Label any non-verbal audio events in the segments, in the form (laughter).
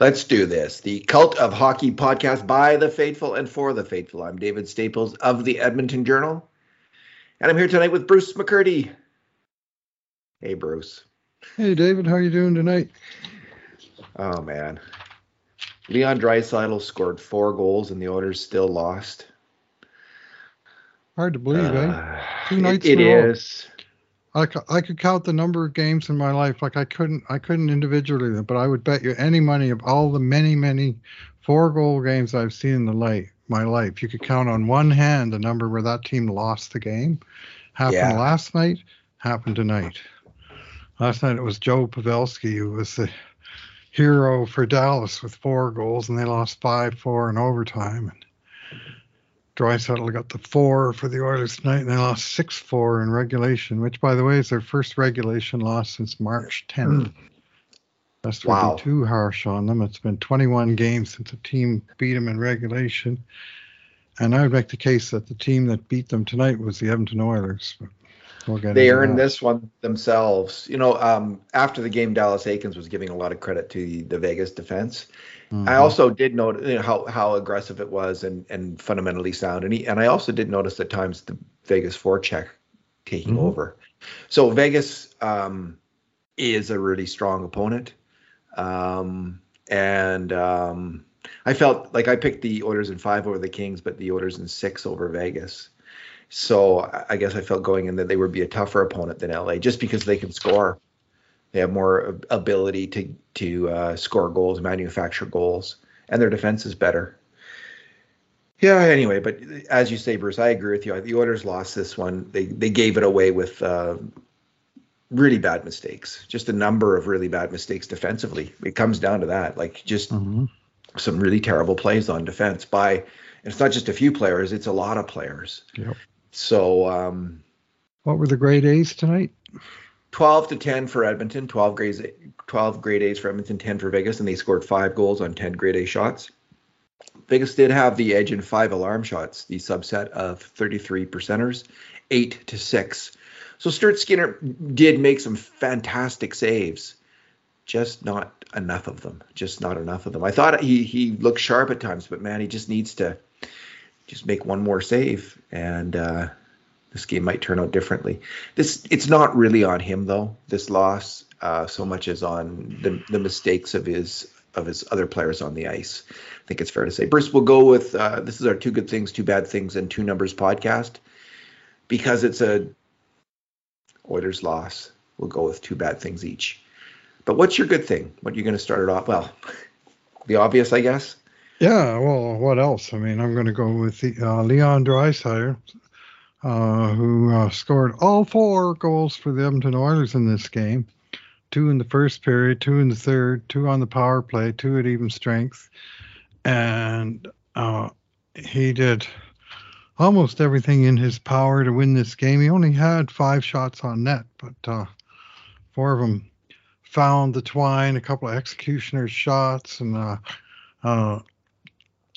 Let's do this. The Cult of Hockey podcast by the faithful and for the faithful. I'm David Staples of the Edmonton Journal, and I'm here tonight with Bruce McCurdy. Hey, Bruce. Hey, David. How are you doing tonight? Oh man, Leon Draisaitl scored four goals, and the Oilers still lost. Hard to believe, eh? Uh, Two nights it row. is. I, I could count the number of games in my life. Like I couldn't I couldn't individually, but I would bet you any money of all the many many four goal games I've seen in the light my life. You could count on one hand the number where that team lost the game. Happened Yeah. last night. Happened tonight. Last night it was Joe Pavelski who was the hero for Dallas with four goals, and they lost five four in overtime. And Draisaitl got the four for the Oilers tonight, and they lost six four in regulation, which, by the way, is their first regulation loss since March 10th. Hmm. That's would Wow. too harsh on them. It's been 21 games since a team beat them in regulation, and I would make the case that the team that beat them tonight was the Edmonton Oilers. We'll They earned that. this one themselves. You know, um, after the game, Dallas Eakins was giving a lot of credit to the, the Vegas defense. I Mhm. also did note you know, how how aggressive it was and and fundamentally sound, and he, and I also did notice at times the Vegas forecheck taking Mhm. over. So Vegas um, is a really strong opponent, um, and um, I felt like I picked the Oilers in five over the Kings, but the Oilers in six over Vegas. So I- guess I felt going in that they would be a tougher opponent than LA, just because they can score. They have more ability to to uh, score goals, manufacture goals, and their defense is better. Yeah. Anyway, but as you say, Bruce, I agree with you. The Oilers lost this one. They they gave it away with uh, really bad mistakes. Just a number of really bad mistakes defensively. It comes down to that. Like just Mhm. some really terrible plays on defense by. It's not just a few players; it's a lot of players. Yep. So. Um, What were the grade A's tonight? 12 to 10 for Edmonton, 12 grades, 12 grade A's for Edmonton, 10 for Vegas, and they scored five goals on 10 grade A shots. Vegas did have the edge in five alarm shots, the subset of 33 percenters, eight to six. So Stuart Skinner did make some fantastic saves, just not enough of them. Just not enough of them. I thought he he looked sharp at times, but man, he just needs to just make one more save, and uh, this game might turn out differently. This it's not really on him though. This loss, uh, so much as on the the mistakes of his of his other players on the ice. I think it's fair to say. Bruce, we'll go with uh, this is our two good things, two bad things, and two numbers podcast because it's a Oilers loss. We'll go with two bad things each. But what's your good thing? What you're going to start it off? Well, (laughs) the obvious, I guess. Yeah, well, what else? I mean, I'm going to go with the, uh, Leon Draisaitl, uh, who uh, scored all four goals for the Edmonton Oilers in this game. Two in the first period, two in the third, two on the power play, two at even strength, and uh, he did almost everything in his power to win this game. He only had five shots on net, but uh, four of them found the twine, a couple of executioner shots, and uh, uh,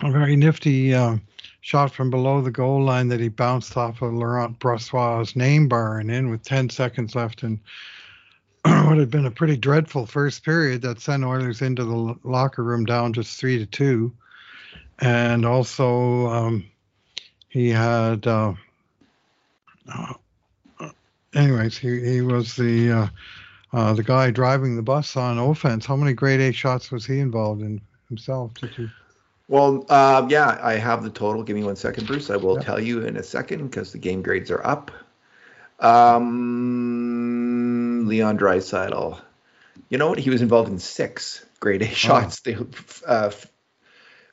a very nifty uh, shot from below the goal line that he bounced off of Laurent Brossoit's name bar and in with 10 seconds left in (clears throat) what had been a pretty dreadful first period that sent Oilers into the locker room down just three to two. And also, um, he had, uh, uh, anyways, he, he was the uh, uh, the guy driving the bus on offense. How many grade A shots was he involved in himself? Did you? Well, uh, yeah, I have the total. Give me one second, Bruce. I will Yeah. tell you in a second because the game grades are up. Um, Leon Draisaitl. You know what? He was involved in six grade A shots. They, uh,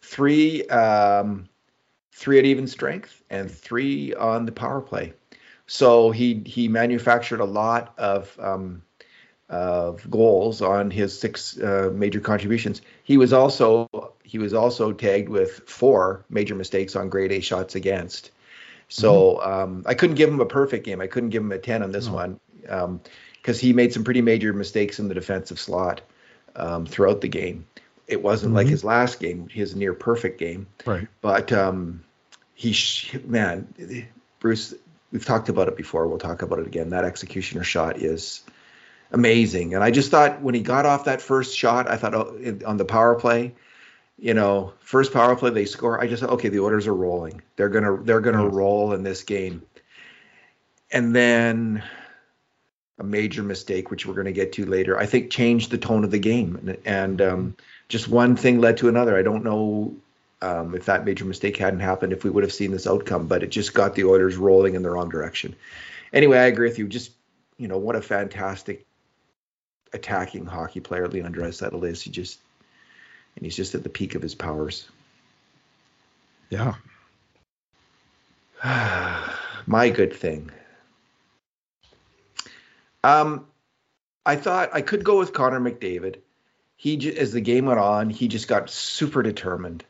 three, um, three at even strength, and three on the power play. So he he manufactured a lot of um, of goals on his six uh, major contributions. He was also he was also tagged with four major mistakes on grade A shots against. So um, I couldn't give him a perfect game. I couldn't give him a ten on this No. one because he made some pretty major mistakes in the defensive slot um, throughout the game. It wasn't like Mhm. his last game, his near perfect game, Right. but um, he sh- man, Bruce, we've talked about it before. We'll talk about it again. That executioner shot is amazing. And I just thought when he got off that first shot, I thought oh, on the power play, you know, first power play they score. I just thought, okay, the Oilers are rolling. They're gonna they're gonna roll in this game. And then a major mistake, which we're going to get to later, I think changed the tone of the game. And, and um, just one thing led to another. I don't know um, if that major mistake hadn't happened, if we would have seen this outcome, but it just got the Oilers rolling in the wrong direction. Anyway, I agree with you. Just, you know, what a fantastic attacking hockey player Leon Draisaitl is. He just, and he's just at the peak of his powers. Yeah. (sighs) My good thing. Um, I thought I could go with Connor McDavid. He, as the game went on, he just got super determined,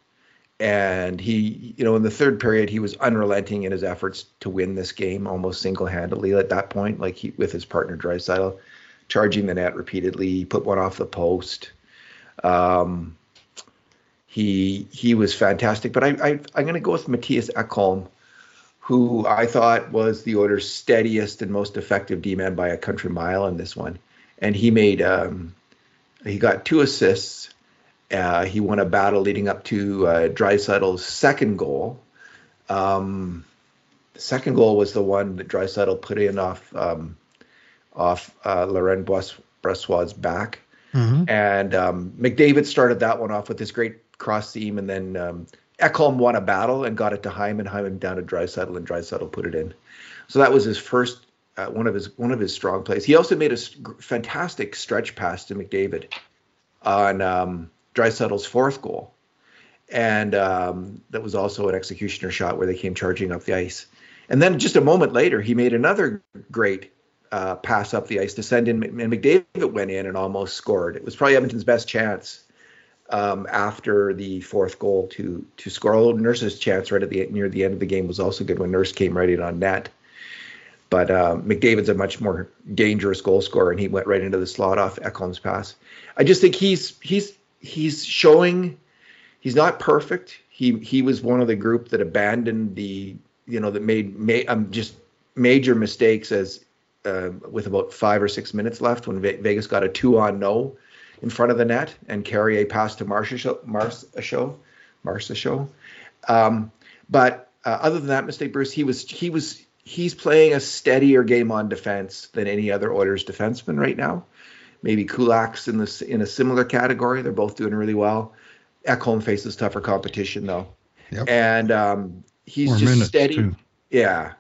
and he, you know, in the third period, he was unrelenting in his efforts to win this game, almost single-handedly at that point, like he with his partner Draisaitl, charging the net repeatedly. He put one off the post. Um, he he was fantastic, but I, I I'm going to go with Matthias Ekholm who I thought was the Oilers' steadiest and most effective D-man by a country mile in this one. And he made um, he got two assists. Uh, he won a battle leading up to uh, Draisaitl's second goal. Um, the second goal was the one that Draisaitl put in off um, off uh, Laurent Brossoit's back. Mm-hmm. And um, McDavid started that one off with this great cross seam, and then um, Ekholm won a battle and got it to Hyman. Hyman down to Draisaitl, and Draisaitl put it in. So that was his first uh, one of his one of his strong plays. He also made a fantastic stretch pass to McDavid on um, Draisaitl's fourth goal, and um, that was also an executioner shot where they came charging up the ice. And then just a moment later, he made another great uh, pass up the ice to send in, and McDavid went in and almost scored. It was probably Edmonton's best chance um, after the fourth goal to to score. Although Nurse's chance right at the near the end of the game was also good when Nurse came right in on net. But uh, McDavid's a much more dangerous goal scorer, and he went right into the slot off Ekholm's pass. I just think he's he's he's showing he's not perfect. He he was one of the group that abandoned the you know that made um, just major mistakes as uh, with about five or six minutes left when Vegas got a two on no in front of the net and Carrier passed to Marchessault, Marcia show. Um, but uh, other than that mistake, Bruce, he was he was he's playing a steadier game on defense than any other Oilers defenseman right now. Maybe Kulak's in this in a similar category. They're both doing really well. Ekholm faces tougher competition though, yep. and um, he's More just steady. Too. Yeah,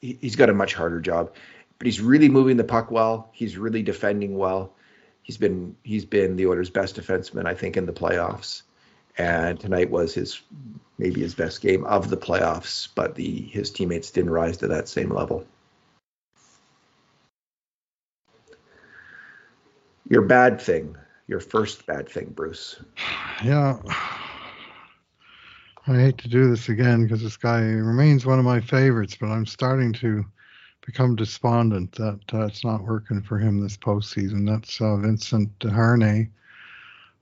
he, he's got a much harder job, but he's really moving the puck well. He's really defending well he's been he's been the Oilers' best defenseman, I think, in the playoffs. And tonight was his maybe his best game of the playoffs, but the his teammates didn't rise to that same level. Your bad thing, your first bad thing, Bruce. Yeah. I hate to do this again because this guy remains one of my favorites, but I'm starting to become despondent that uh, it's not working for him this postseason. That's uh, Vincent Desharnais,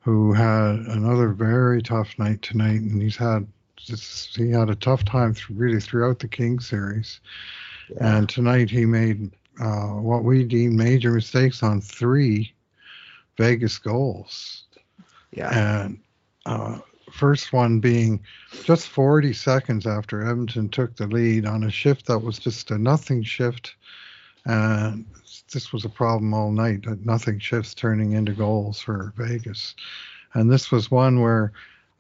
who had another very tough night tonight, and he's had just, he had a tough time th- really throughout the King series. Yeah. And tonight he made uh, what we deem major mistakes on three Vegas goals. Yeah. And uh, first one being just 40 seconds after Edmonton took the lead on a shift that was just a nothing shift. And this was a problem all night that nothing shifts turning into goals for Vegas. And this was one where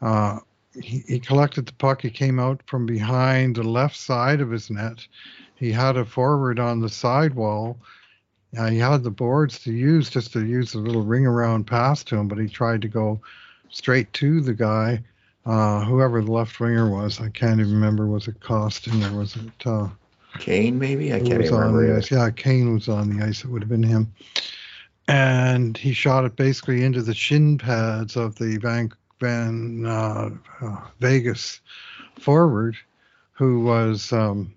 uh, he, he collected the puck. He came out from behind the left side of his net. He had a forward on the side wall. Uh, he had the boards to use just to use a little ring around pass to him, but he tried to go straight to the guy, uh, whoever the left winger was. I can't even remember. Was it Kostin or was it uh, Kane? Maybe I can't even remember. Yeah, Kane was on the ice. It would have been him. And he shot it basically into the shin pads of the Van, Van uh, uh, Vegas forward, who was, um,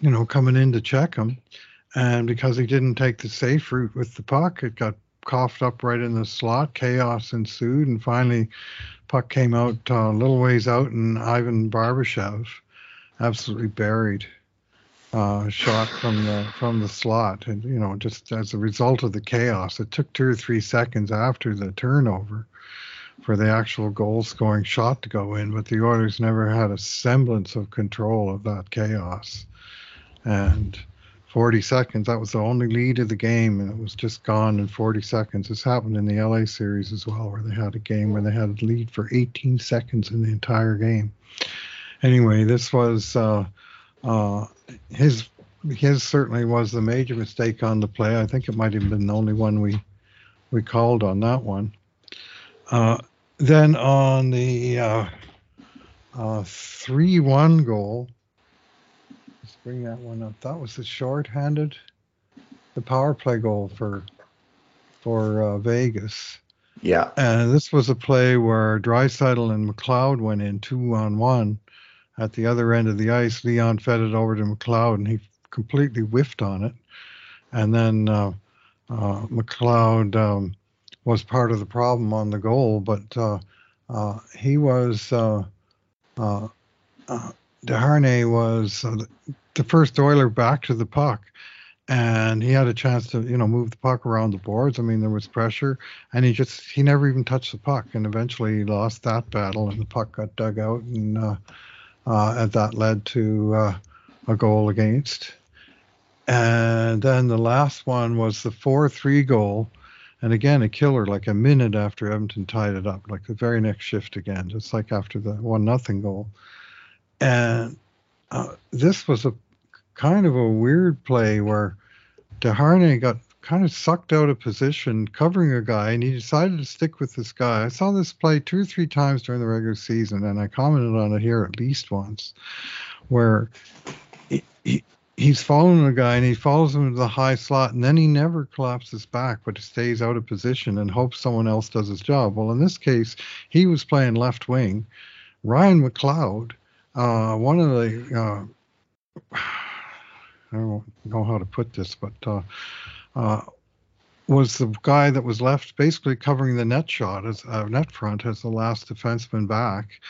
you know, coming in to check him. And because he didn't take the safe route with the puck, it got coughed up right in the slot. Chaos ensued, and finally, puck came out uh, a little ways out, and Ivan Barbashev absolutely buried uh, shot from the from the slot, and you know, just as a result of the chaos, it took two or three seconds after the turnover for the actual goal scoring shot to go in, but the Oilers never had a semblance of control of that chaos. And 40 seconds, that was the only lead of the game, and it was just gone in 40 seconds. This happened in the LA series as well, where they had a game where they had a lead for 18 seconds in the entire game. Anyway, this was uh, uh, his his certainly was the major mistake on the play. I think it might have been the only one we we called on that one. Uh, then on the uh, uh, three-one goal, bring that one up. That was the short-handed, the power play goal for for uh, Vegas. Yeah. And this was a play where Draisaitl and McLeod went in two on one at the other end of the ice. Leon fed it over to McLeod, and he completely whiffed on it. And then uh, uh, McLeod um, was part of the problem on the goal, but uh, uh, he was uh, uh, uh Desharnais was uh, the first Oiler back to the puck, and he had a chance to you know move the puck around the boards. I mean there was pressure, and he just he never even touched the puck, and eventually he lost that battle, and the puck got dug out, and uh, and that led to a goal against. And then the last one was the 4 3 goal and again, a killer like a minute after Edmonton tied it up, like the very next shift again, just like after the one nothing goal. And uh, this was a kind of a weird play where Desharnais got kind of sucked out of position covering a guy and he decided to stick with this guy. I saw this play two or three times during the regular season and I commented on it here at least once where he, he, he's following a guy and he follows him into the high slot and then he never collapses back but stays out of position and hopes someone else does his job well in this case he was playing left wing ryan mcleod uh, one of the uh, i don't know how to put this but uh, uh was the guy that was left basically covering the net shot as uh, net front as the last defenseman back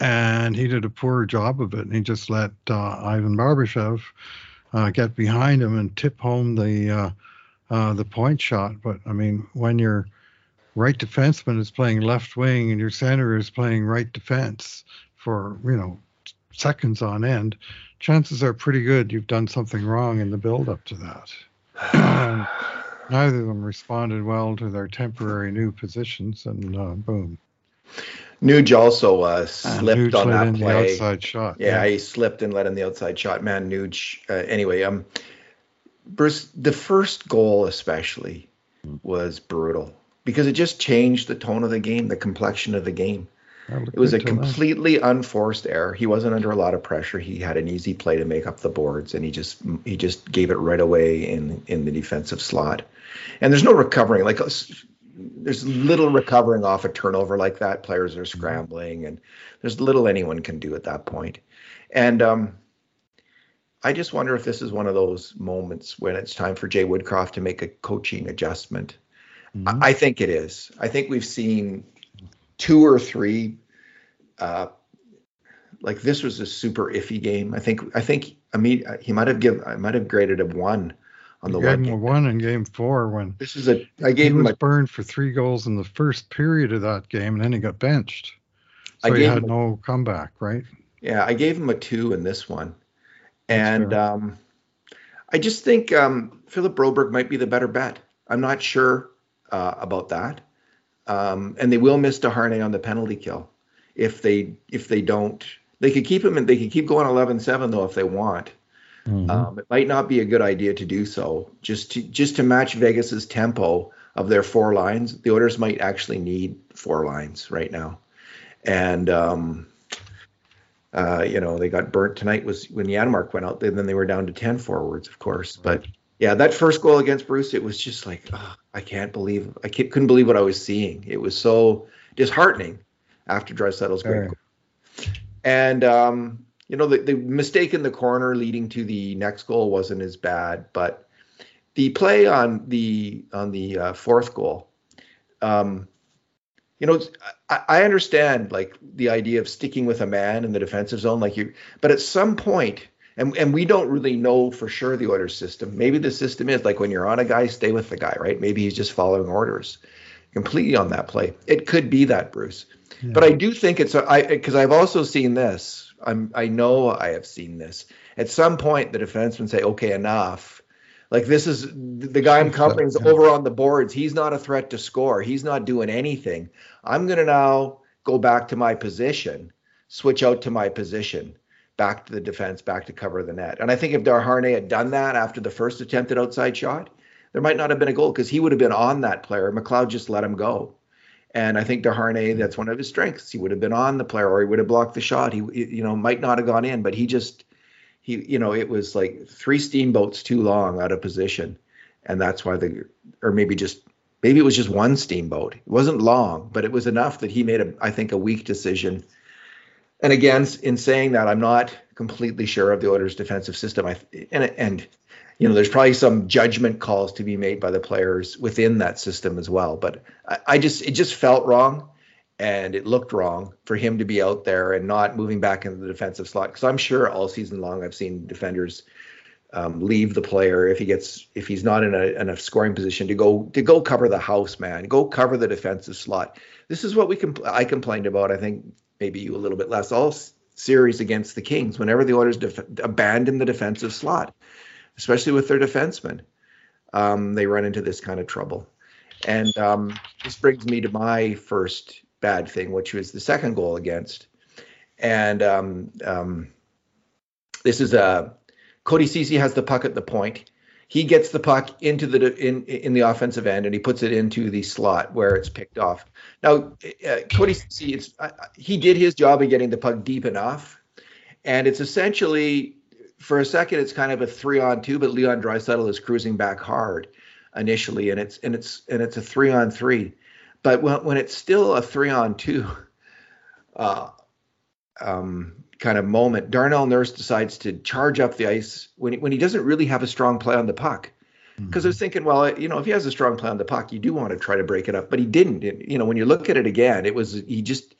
and he did a poor job of it. And he just let uh, Ivan Barbashev get behind him and tip home the the point shot. But I mean, when your right defenseman is playing left wing and your center is playing right defense for you know seconds on end, chances are pretty good you've done something wrong in the build up to that. (sighs) neither of them responded well to their temporary new positions, and uh, boom. Nuge also uh, slipped on that play. outside shot. Yeah, yeah, he slipped and let in the outside shot. Man, Nuge. Uh, anyway, um, Bruce, the first goal especially was brutal because it just changed the tone of the game, the complexion of the game. It was a completely unforced error. He wasn't under a lot of pressure. He had an easy play to make up the boards, and he just he just gave it right away in in the defensive slot. And there's no recovering. Like there's little recovering off a turnover like that. Players are mm-hmm. scrambling, and there's little anyone can do at that point. And um, I just wonder if this is one of those moments when it's time for Jay Woodcroft to make a coaching adjustment. Mm-hmm. I, I, think it is. I think we've seen two or three. Uh, like this was a super iffy game. I think. I think. I mean, he might have given. I might have graded him one on the gave him a one in game four when this is a I gave he him was a, burned for three goals in the first period of that game and then he got benched. So I he had no comeback, right? Yeah, I gave him a two in this one. And um, I just think um, Philip Broberg might be the better bet. I'm not sure uh, about that. Um, and they will miss Desharnais on the penalty kill if they if they don't. They could keep him and they could keep going 11-7 though if they want. Mm-hmm. Um, it might not be a good idea to do so. Just to just to match Vegas's tempo of their four lines, the Oilers might actually need four lines right now. And um, uh, you know, they got burnt tonight was when Janmark went out. Then they were down to ten forwards, of course. But yeah, that first goal against Bruce, it was just like oh, I can't believe I couldn't believe what I was seeing. It was so disheartening after Draisaitl's great goal. And um, you know, the, the mistake in the corner leading to the next goal wasn't as bad, but the play on the on the uh, fourth goal, um, you know, I, I, understand like the idea of sticking with a man in the defensive zone, like you, but at some point And and we don't really know for sure the Oiler system. Maybe the system is like when you're on a guy, stay with the guy, right? Maybe he's just following orders completely on that play. It could be that, Bruce. Yeah. But I do think it's a, I because I've also seen this. I'm I know I have seen this. At some point, the defenseman say, "Okay, enough." Like this is the guy I'm covering is over on the boards. He's not a threat to score. He's not doing anything. I'm gonna now go back to my position, switch out to my position, back to the defense, back to cover the net. And I think if Desharnais had done that after the first attempted outside shot, there might not have been a goal because he would have been on that player. McLeod just let him go. And I think Desharnais, that's one of his strengths. He would have been on the player or he would have blocked the shot. He, you know, might not have gone in, but he just he you know it was like three steamboats too long out of position and that's why the or maybe just maybe it was just one steamboat it wasn't long but it was enough that he made a i think a weak decision and again in saying that i'm not completely sure of the oilers defensive system. I and and you know there's probably some judgment calls to be made by the players within that system as well. But I, I just it just felt wrong and it looked wrong for him to be out there and not moving back into the defensive slot. Because I'm sure all season long I've seen defenders um, leave the player if he gets if he's not in a, in a scoring position to go to go cover the house man. Go cover the defensive slot. This is what we compl- I complained about I think maybe you a little bit less all series against the Kings whenever the Oilers def- abandon the defensive slot especially with their defensemen um, they run into this kind of trouble and um, this brings me to my first bad thing, which was the second goal against. And um, um, this is a uh, Cody Ceci has the puck at the point. He gets the puck into the in in the offensive end and he puts it into the slot where it's picked off. Now, uh, Cody Ceci, it's uh, he did his job of getting the puck deep enough, and it's essentially for a second it's kind of a three on two, but Leon Draisaitl is cruising back hard initially, and it's and it's and it's a three on three. But when, when it's still a three on two uh, um, kind of moment, Darnell Nurse decides to charge up the ice when he, when he doesn't really have a strong play on the puck. Because mm-hmm. I was thinking, well, you know, if he has a strong play on the puck, you do want to try to break it up, but he didn't. It, you know, when you look at it again, it was he just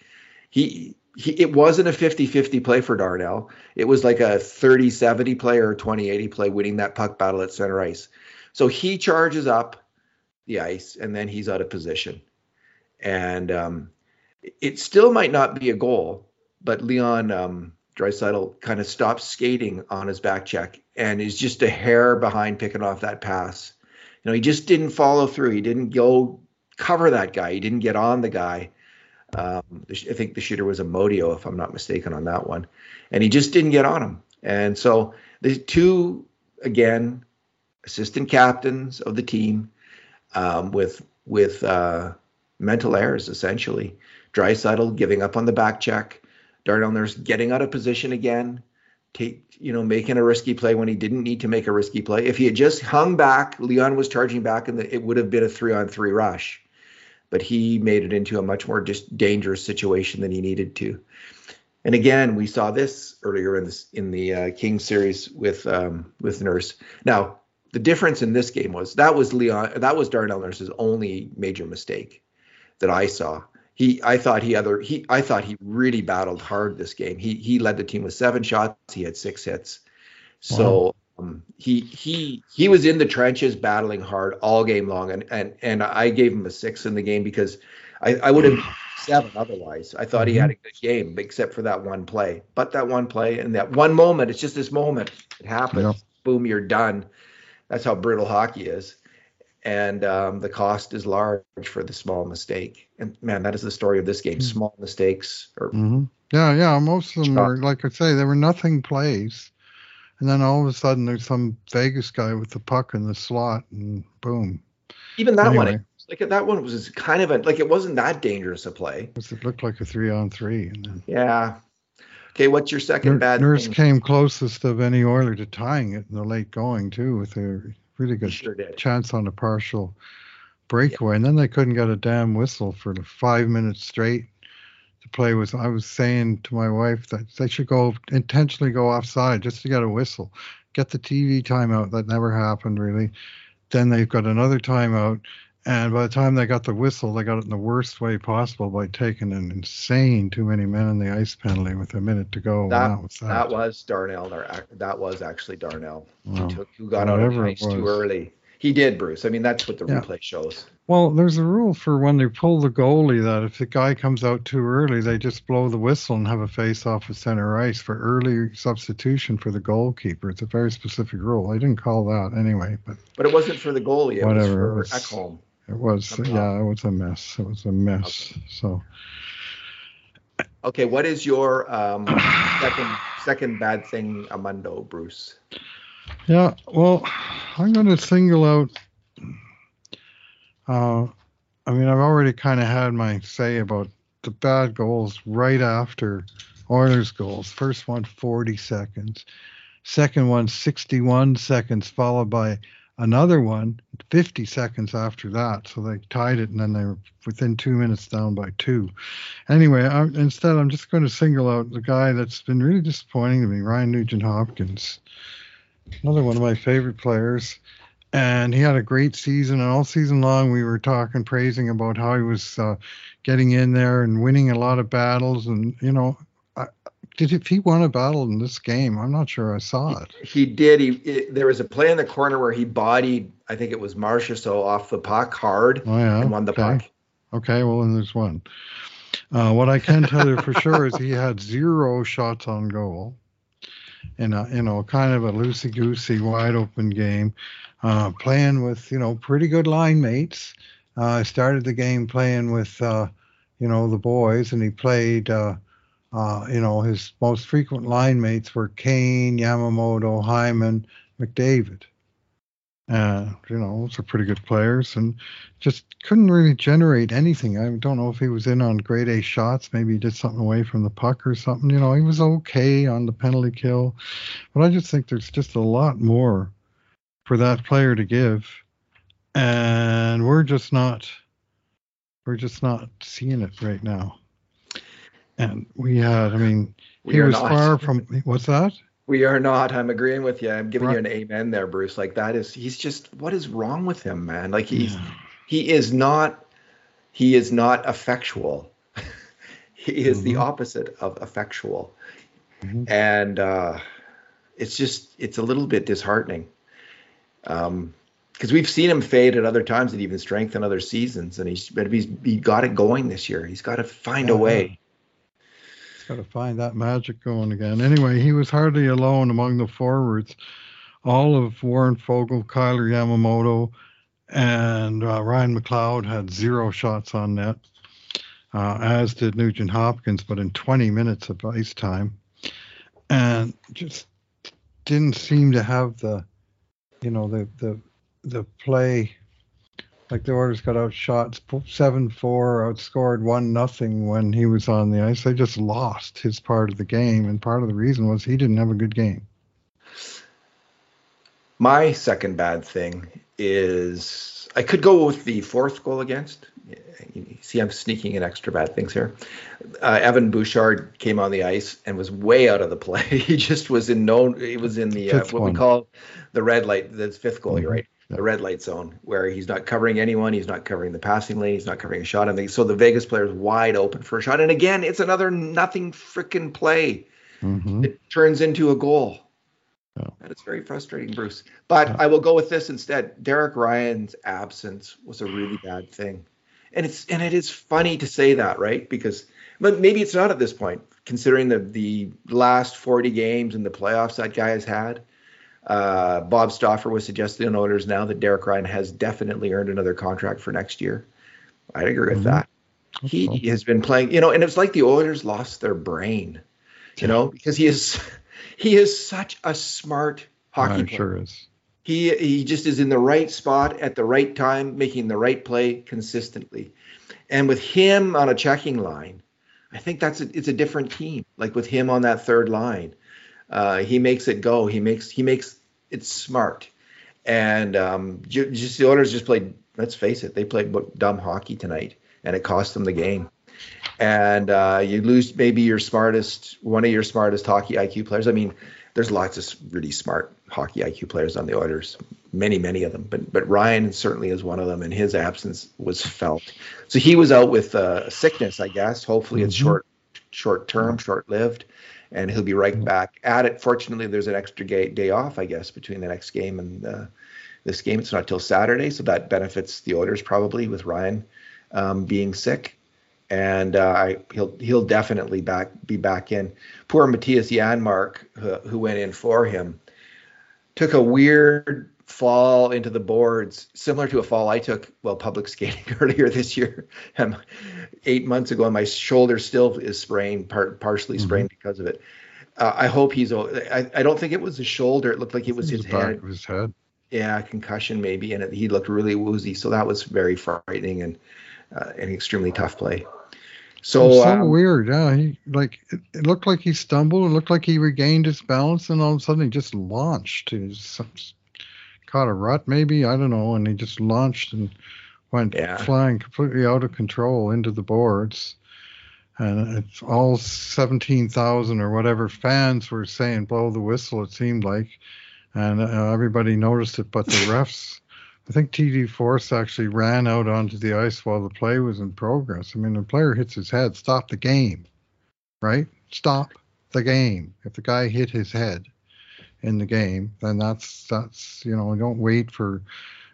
he he, it wasn't a 50-50 play for Darnell. It was like a 30-70 play or 20-80 play winning that puck battle at center ice. So he charges up the ice and then he's out of position and um, it still might not be a goal, but Leon um, Draisaitl kind of stops skating on his back check and is just a hair behind picking off that pass. You know, he just didn't follow through. He didn't go cover that guy. He didn't get on the guy. Um, I think the shooter was Amadio, if I'm not mistaken, on that one, and he just didn't get on him. And so the two, again, assistant captains of the team, um, with with uh, mental errors essentially. Draisaitl giving up on the back check, Darnell Nurse getting out of position again, take you know making a risky play when he didn't need to make a risky play. If he had just hung back, Leon was charging back, and it would have been a three on three rush. But he made it into a much more just dangerous situation than he needed to. And again, we saw this earlier in this in the uh, King series with um, with Nurse. Now, the difference in this game was that was Leon that was Darnell Nurse's only major mistake that I saw. He, I thought he other he, I thought he really battled hard this game. He he led the team with seven shots. He had six hits. So wow. um, he he he was in the trenches battling hard all game long, and and and I gave him a six in the game because I I would have (sighs) seven otherwise. I thought he had a mm-hmm. good game, except for that one play. But that one play and that one moment, it's just this moment. It happens. Yeah. Boom, you're done. That's how brittle hockey is and um, the cost is large for the small mistake. And man, that is the story of this game: hmm. small mistakes. Or mm-hmm. yeah, yeah, most of them are like I say, they were nothing plays, and then all of a sudden there's some Vegas guy with the puck in the slot, and boom. Even that anyway. one, like that one was kind of a like it wasn't that dangerous a play. It looked like a three on three, and then yeah. Okay, what's your second N- bad? Nurse thing? came closest of any Oiler to tying it in the late going too, with her really good sure chance on a partial breakaway, yeah. and then they couldn't get a damn whistle for the five minutes straight. The play was. I was saying to my wife that they should go intentionally go offside just to get a whistle, get the TV timeout. That never happened really. Then they've got another timeout, And by the time they got the whistle, they got it in the worst way possible by taking an insane too many men in the ice penalty with a minute to go. That, that was that. that was Darnell. That was actually Darnell. Wow. He took, who got out of the ice too early. He did, Bruce. I mean, that's what the Yeah. replay shows. Well, there's a rule for when they pull the goalie that if the guy comes out too early, they just blow the whistle and have a face off with center ice for early substitution for the goalkeeper. It's a very specific rule. I didn't call that anyway, but But it wasn't for the goalie. It Whatever, was was- for Ekholm. It was Somehow. yeah, it was a mess. It was a mess. So Okay, what is your um, second second bad thing, Amundo, Bruce? Yeah, well, I'm going to single out. Uh, I mean, I've already kind of had my say about the bad goals right after Oilers goals. First one, 40 seconds. Second one, 61 seconds, followed by another one, 50 seconds after that. So they tied it, and then they were within two minutes down by two. Anyway, i instead, I'm just going to single out the guy that's been really disappointing to me, Ryan Nugent Hopkins another one of my favorite players. And he had a great season, and all season long we were talking, praising about how he was uh, getting in there and winning a lot of battles. And you know, did if he won a battle in this game? I'm not sure I saw it. He did. He it, there was a play in the corner where he bodied, I think it was Marchessault off the puck hard Oh yeah, and won the okay. puck. Okay, well then there's one. Uh, what I can tell you for (laughs) sure is he had zero shots on goal in a you know kind of a loosey goosey wide open game, uh, playing with you know pretty good line mates. Uh, I started the game playing with uh, you know the boys, and he played. Uh, you know his most frequent line mates were Kane, Yamamoto, Hyman, McDavid. Uh, you know, those are pretty good players, and just couldn't really generate anything. I don't know if he was in on grade A shots. Maybe he did something away from the puck or something. You know, he was okay on the penalty kill, but I just think there's just a lot more for that player to give, and we're just not, we're just not seeing it right now. And we had, I mean, We he was not. far from. What's that? We are not. I'm agreeing with you. I'm giving you an amen there, Bruce. Like that is he's just what is wrong with him, man? Like he's Yeah. he is not he is not effectual. (laughs) he is the Mhm. opposite of effectual. Mhm. And uh it's just it's a little bit disheartening. Um because we've seen him fade at other times and even strengthen other seasons, and he's but he's he got it going this year. He's got to find a way. Got to find that magic going again. Anyway, he was hardly alone among the forwards. All of Warren Foegele, Kailer Yamamoto, and uh, Ryan McLeod had zero shots on net, uh, as did Nugent Hopkins, but in 20 minutes of ice time. And just didn't seem to have the, you know, the, the, the play. Like the Oilers got out outshot seven four, outscored one nothing when he was on the ice. They just lost his part of the game, and part of the reason was he didn't have a good game. My second bad thing is I could go with the fourth goal against. You see, I'm sneaking in extra bad things here. Uh, Evan Bouchard came on the ice and was way out of the play. (laughs) he just was in no. He was in the uh, what one. we call the red light. The fifth goal. You're Mhm. right. The red light zone where he's not covering anyone. He's not covering the passing lane. He's not covering a shot. And so the Vegas player is wide open for a shot. And again, it's another nothing freaking play hmm it turns into a goal. Yeah. That is very frustrating, Bruce. But. I will go with this instead. Derek Ryan's absence was a really bad thing. And it's and it is funny to say that, right? Because but maybe it's not at this point, considering the the last 40 games in the playoffs that guy has had. Uh, Bob Stauffer was suggesting in Oilers now that Derek Ryan has definitely earned another contract for next year. I'd agree with Mhm. that. He so. has been playing, you know, and it's like the Oilers lost their brain, you know, because he is (laughs) he is such a smart hockey I'm player. sure is. He he just is in the right spot at the right time, making the right play consistently. And with him on a checking line, I think that's a, it's a different team. Like with him on that third line, uh, he makes it go. He makes he makes it smart. And um, just the Oilers just played. Let's face it, they played dumb hockey tonight, and it cost them the game. And uh, you lose maybe your smartest, one of your smartest hockey IQ players. I mean, there's lots of really smart hockey IQ players on the Oilers. many, many of them, but but Ryan certainly is one of them, and his absence was felt. So he was out with uh, sickness, I guess. Hopefully, it's Mhm. short short term, short lived, and he'll be right back at it. Fortunately, there's an extra day off, I guess, between the next game and uh, this game. It's not till Saturday, so that benefits the Oilers probably with Ryan um, being sick. And uh, I, he'll he'll definitely back be back in. Poor Matthias Janmark, who, who went in for him, took a weird fall into the boards, similar to a fall I took while public (laughs) skating earlier this year, um, eight months ago. And my shoulder still is sprained, part, partially Mhm. sprained because of it. Uh, I hope he's. I, I don't think it was the shoulder. It looked like it was his head. his head. Yeah, concussion maybe, and it, he looked really woozy. So that was very frightening and uh, an extremely tough play. So, So, so um, weird. Yeah, he like it, it looked like he stumbled. It looked like he regained his balance, and all of a sudden he just launched. He just caught a rut, maybe I don't know, and he just launched and went Yeah. flying completely out of control into the boards. And it's all seventeen thousand or whatever fans were saying blow the whistle. It seemed like, and uh, everybody noticed it, but the (laughs) refs. I think TD Forss actually ran out onto the ice while the play was in progress. I mean, the player hits his head, stop the game, right? Stop the game. If the guy hit his head in the game, then that's that's you know, don't wait for.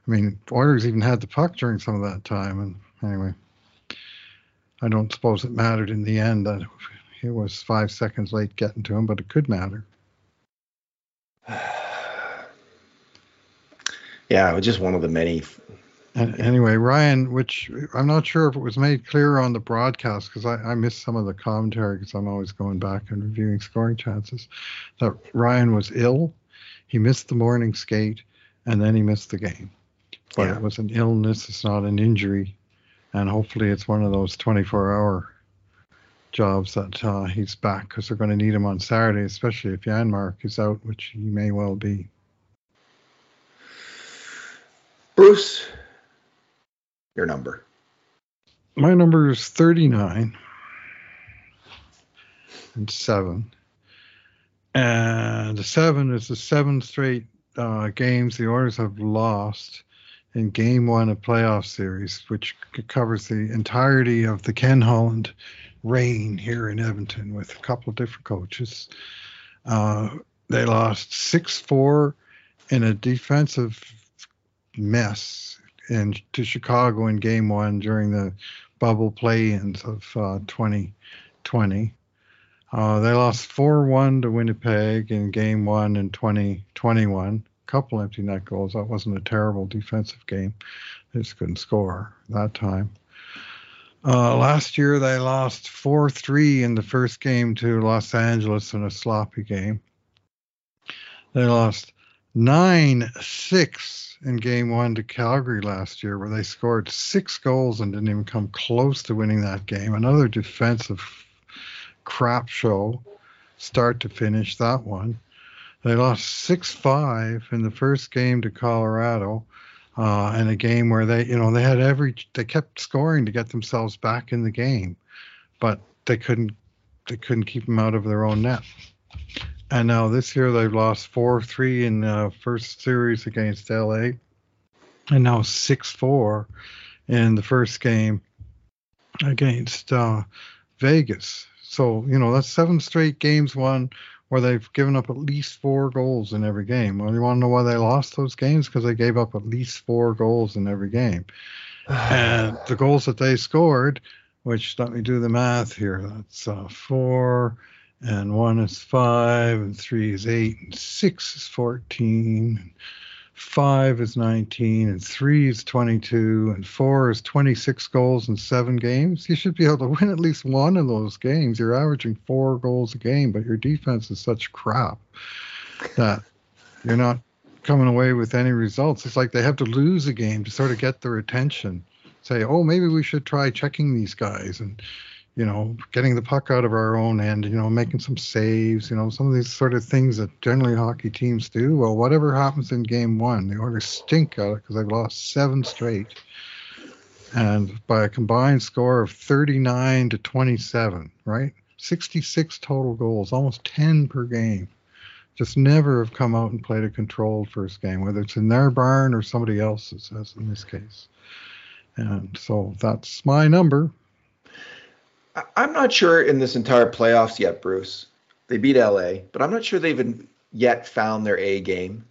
I mean, Oilers even had the puck during some of that time, and anyway, I don't suppose it mattered in the end that it was five seconds late getting to him, but it could matter. (sighs) yeah, it was just one of the many. And anyway, Ryan, which I'm not sure if it was made clear on the broadcast because I, I missed some of the commentary because I'm always going back and reviewing scoring chances, that Ryan was ill. He missed the morning skate and then he missed the game. But Yeah. it was an illness, it's not an injury. And hopefully it's one of those 24 hour jobs that uh, he's back because they're going to need him on Saturday, especially if Janmark is out, which he may well be. Bruce, your number. My number is 39 and 7. And the 7 is the seven straight uh, games the Oilers have lost in game one of playoff series, which covers the entirety of the Ken Holland reign here in Edmonton with a couple of different coaches. Uh, they lost 6 4 in a defensive mess in to Chicago in game one during the bubble play-ins of uh, 2020. Uh, they lost 4-1 to Winnipeg in game one in 2021. A Couple empty net goals. That wasn't a terrible defensive game. They just couldn't score that time. Uh, last year they lost 4-3 in the first game to Los Angeles in a sloppy game. They lost 9-6 in game one to Calgary last year, where they scored six goals and didn't even come close to winning that game. Another defensive crap show, start to finish, that one. They lost 6 5 in the first game to Colorado. Uh, in a game where they, you know, they had every, they kept scoring to get themselves back in the game, but they couldn't, they couldn't keep them out of their own net. And now this year they've lost 4 3 in the first series against LA, and now 6 4 in the first game against uh, Vegas. So, you know, that's seven straight games won where they've given up at least four goals in every game. Well, you want to know why they lost those games? Because they gave up at least four goals in every game. (sighs) And the goals that they scored, which let me do the math here, that's uh, four, and one is five, and three is eight, and six is 14, and five is 19, and three is 22, and four is 26 goals in seven games. You should be able to win at least one of those games. You're averaging four goals a game, but your defense is such crap that you're not coming away with any results. It's like they have to lose a game to sort of get their attention. Say, oh, maybe we should try checking these guys and, you know, getting the puck out of our own end, you know, making some saves, you know, some of these sort of things that generally hockey teams do. Well, whatever happens in game one, the Oilers stink out because they've lost seven straight. And by a combined score of 39 to 27, right? 66 total goals, almost 10 per game just never have come out and played a controlled first game, whether it's in their barn or somebody else's, as in this case. And so that's my number. I'm not sure in this entire playoffs yet, Bruce. They beat LA, but I'm not sure they've even yet found their A game,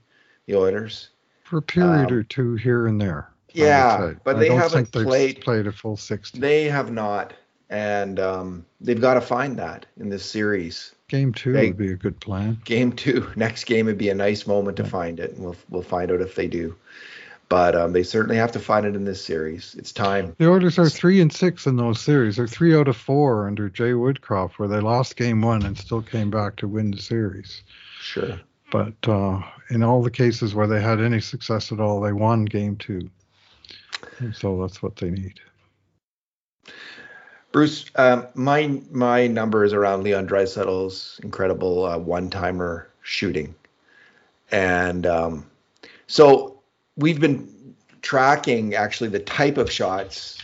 the Oilers. For a period um, or two here and there. Yeah, but they haven't played played a full 60. They have not, and um, they've got to find that in this series. Game two they, would be a good plan. Game two, (laughs) next game would be a nice moment yeah. to find it, and we'll we'll find out if they do. But um, they certainly have to find it in this series. It's time. The Oilers are three and six in those series. They're three out of four under Jay Woodcroft, where they lost game one and still came back to win the series. Sure. But uh, in all the cases where they had any success at all, they won game two. And so that's what they need. Bruce, um, my my number is around Leon Draisaitl's incredible uh, one-timer shooting, and um, so we've been tracking actually the type of shots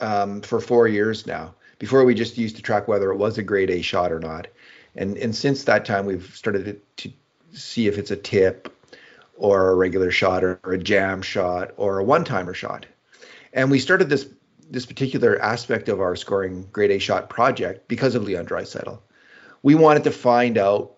um, for four years now. Before we just used to track whether it was a grade A shot or not, and and since that time we've started to, see if it's a tip or a regular shot or, a jam shot or a one-timer shot. And we started this this particular aspect of our scoring grade A shot project because of Leon Draisaitl. We wanted to find out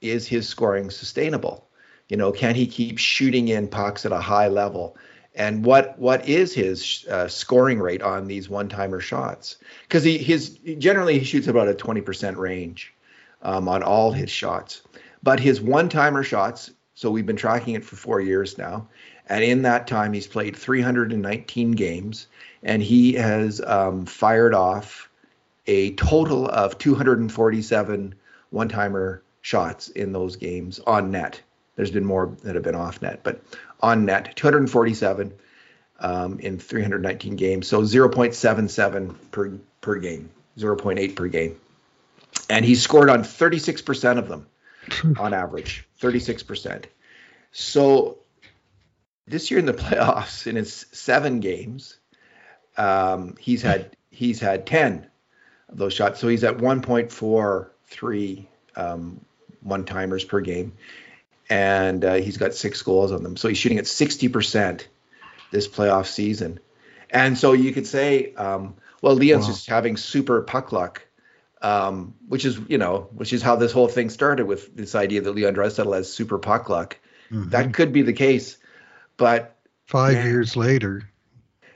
is his scoring sustainable? You know, can he keep shooting in pucks at a high level? And what what is his uh, scoring rate on these one-timer shots? Because he his generally he shoots about a 20% range um, on all his shots, but his one-timer shots. So we've been tracking it for four years now, and in that time he's played 319 games and he has um, fired off a total of 247 one-timer shots in those games on net. There's been more that have been off net, but on net, 247 um, in 319 games, so 0.77 per per game, 0.8 per game, and he scored on 36% of them (laughs) on average, 36%. So this year in the (laughs) playoffs, in his seven games, um, he's had he's had 10 of those shots. So he's at 1.43 um, one timers per game, and uh, he's got six goals on them. So he's shooting at 60% this playoff season. And so you could say, um, well, Leon's wow. just having super puck luck, um, which is you know, which is how this whole thing started with this idea that Leon Draisaitl has super puck luck. Mm-hmm. That could be the case, but five man, years later,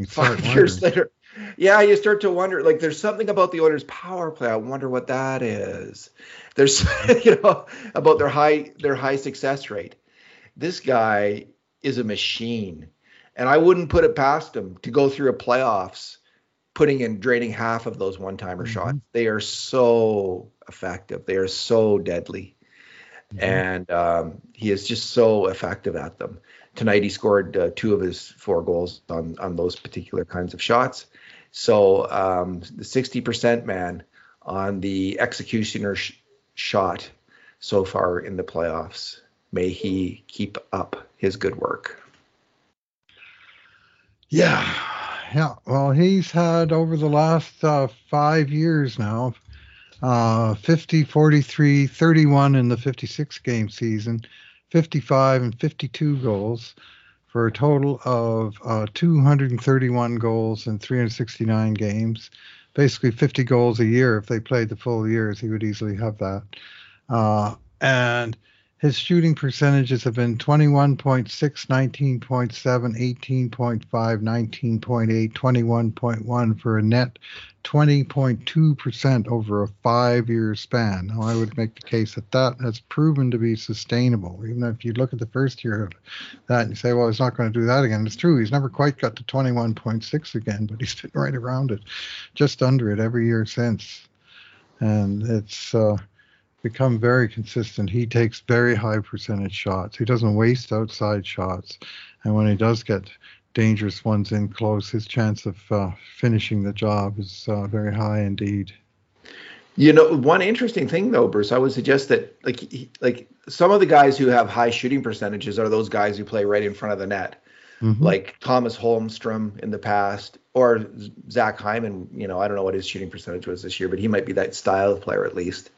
five years later. Yeah, you start to wonder. Like, there's something about the Oilers' power play. I wonder what that is. There's, (laughs) you know, about their high their high success rate. This guy is a machine, and I wouldn't put it past him to go through a playoffs, putting in draining half of those one timer mm-hmm. shots. They are so effective. They are so deadly, mm-hmm. and um, he is just so effective at them tonight he scored uh, two of his four goals on on those particular kinds of shots. So um, the 60% man on the executioner sh- shot so far in the playoffs. May he keep up his good work. Yeah, yeah. Well, he's had over the last uh, five years now, uh, 50, 43, 31 in the 56 game season, 55 and 52 goals for a total of uh, 231 goals in 369 games. Basically, 50 goals a year. If they played the full years, he would easily have that. Uh, and his shooting percentages have been 21.6, 19.7, 18.5, 19.8, 21.1 for a net 20.2% over a five year span. Now, I would make the case that that has proven to be sustainable. Even if you look at the first year of that and you say, well, he's not going to do that again. It's true. He's never quite got to 21.6 again, but he's been right around it, just under it every year since. And it's, uh, become very consistent. He takes very high percentage shots. He doesn't waste outside shots. And when he does get dangerous ones in close, his chance of uh, finishing the job is uh, very high indeed. You know, one interesting thing though, Bruce, I would suggest that like like some of the guys who have high shooting percentages are those guys who play right in front of the net, mm-hmm. like Thomas Holmstrom in the past, or Zach Hyman. You know, I don't know what his shooting percentage was this year, but he might be that style of player at least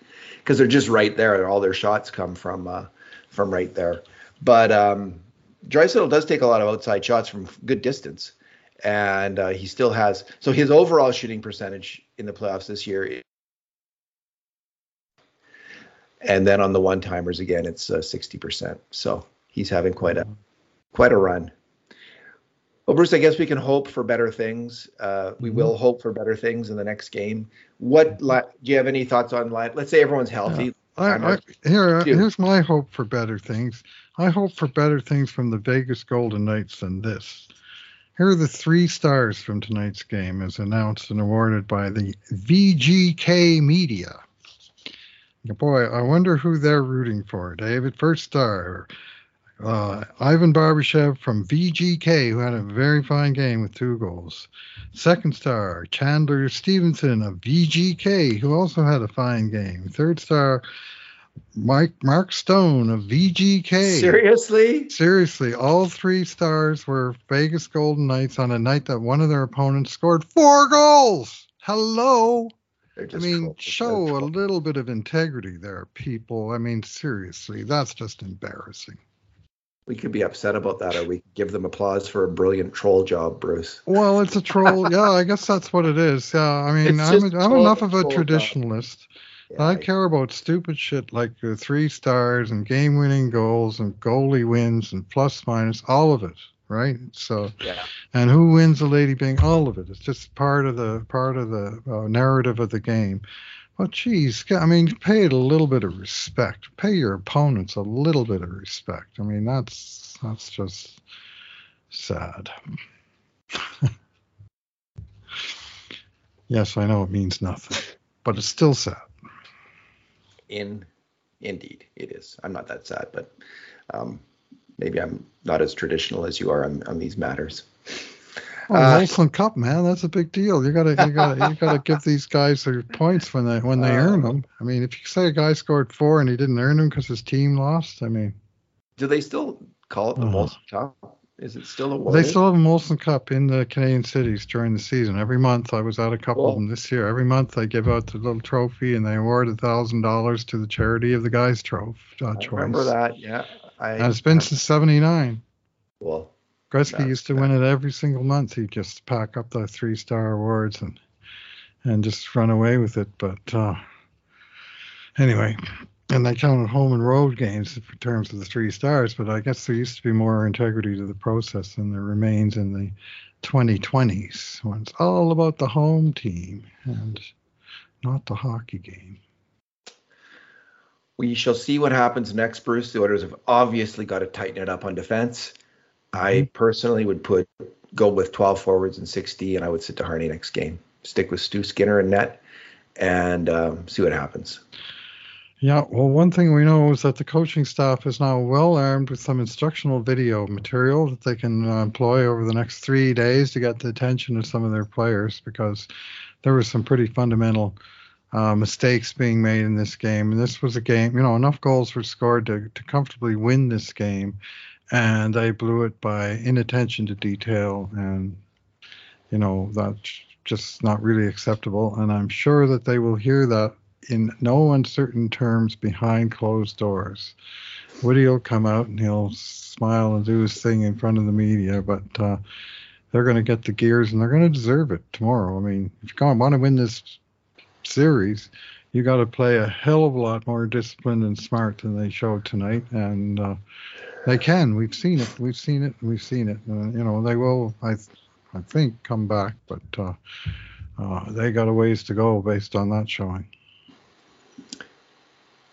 because they're just right there. All their shots come from uh, from right there. But um, Draisaitl does take a lot of outside shots from good distance, and uh, he still has. So his overall shooting percentage in the playoffs this year, and then on the one timers again, it's uh, sixty percent. So he's having quite a quite a run. Well, Bruce, I guess we can hope for better things. Uh, we mm-hmm. will hope for better things in the next game. What do you have any thoughts on line? Let's say everyone's healthy. Yeah. I, I, here, uh, here's my hope for better things. I hope for better things from the Vegas Golden Knights than this. Here are the three stars from tonight's game, as announced and awarded by the VGK Media. Boy, I wonder who they're rooting for. David, first star, uh, Ivan Barbashev from VGK, who had a very fine game with two goals. Second star, Chandler Stephenson of VGK, who also had a fine game. Third star, Mike Mark Stone of VGK. Seriously? Seriously, all three stars were Vegas Golden Knights on a night that one of their opponents scored four goals. Hello. I mean, show a little bit of integrity there, people. I mean, seriously, that's just embarrassing we could be upset about that, or we could give them applause for a brilliant troll job, Bruce. Well, it's a troll. (laughs) yeah, I guess that's what it is. Yeah, I mean, I'm, I'm enough of a traditionalist. Yeah, I, I care about stupid shit like the three stars and game-winning goals and goalie wins and plus minus, all of it, right? So, yeah. and who wins the Lady Byng? All of it. It's just part of the part of the uh, narrative of the game. Well, geez, I mean, pay it a little bit of respect. Pay your opponents a little bit of respect. I mean, that's that's just sad. (laughs) yes, I know it means nothing, but it's still sad. In, indeed, it is. I'm not that sad, but um, maybe I'm not as traditional as you are on, on these matters. Oh, uh, Molson Cup, man, that's a big deal. You gotta, you gotta, you gotta give these guys their points when they when they uh, earn them. I mean, if you say a guy scored four and he didn't earn them because his team lost, I mean, do they still call it the uh, Molson Cup? Is it still a? They still have a Molson Cup in the Canadian cities during the season. Every month, I was at a couple of them this year. Every month, they give out the little trophy and they award a thousand dollars to the charity of the guys' trophy. Uh, I remember that, yeah. I, and it's been I, since '79. Well, Gretzky used to win it every single month. He'd just pack up the three star awards and and just run away with it. But uh, anyway, and they counted home and road games in terms of the three stars. But I guess there used to be more integrity to the process than there remains in the 2020s when it's all about the home team and not the hockey game. We shall see what happens next, Bruce. The Oilers have obviously got to tighten it up on defense. I mm-hmm. personally would put go with 12 forwards and 60, and I would sit Desharnais next game. Stick with Stu Skinner and net, and um, see what happens. Yeah, well, one thing we know is that the coaching staff is now well armed with some instructional video material that they can uh, employ over the next three days to get the attention of some of their players because there were some pretty fundamental uh, mistakes being made in this game. And this was a game, you know, enough goals were scored to, to comfortably win this game and they blew it by inattention to detail and you know that's just not really acceptable. And i'm sure that they will hear that in no uncertain terms behind closed doors. Woody will come out and he'll smile and do his thing in front of the media but uh, they're going to get the gears and they're going to deserve it tomorrow. I mean if you want to win this series you got to play a hell of a lot more disciplined and smart than they showed tonight. And uh, they can. We've seen it. We've seen it. We've seen it. Uh, you know, they will. I, I think come back, but uh, uh, they got a ways to go based on that showing.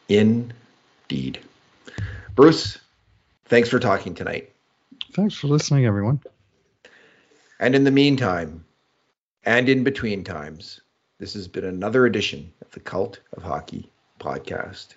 Indeed, Bruce. Thanks for talking tonight. Thanks for listening, everyone. And in the meantime, and in between times, this has been another edition of the Cult of Hockey podcast.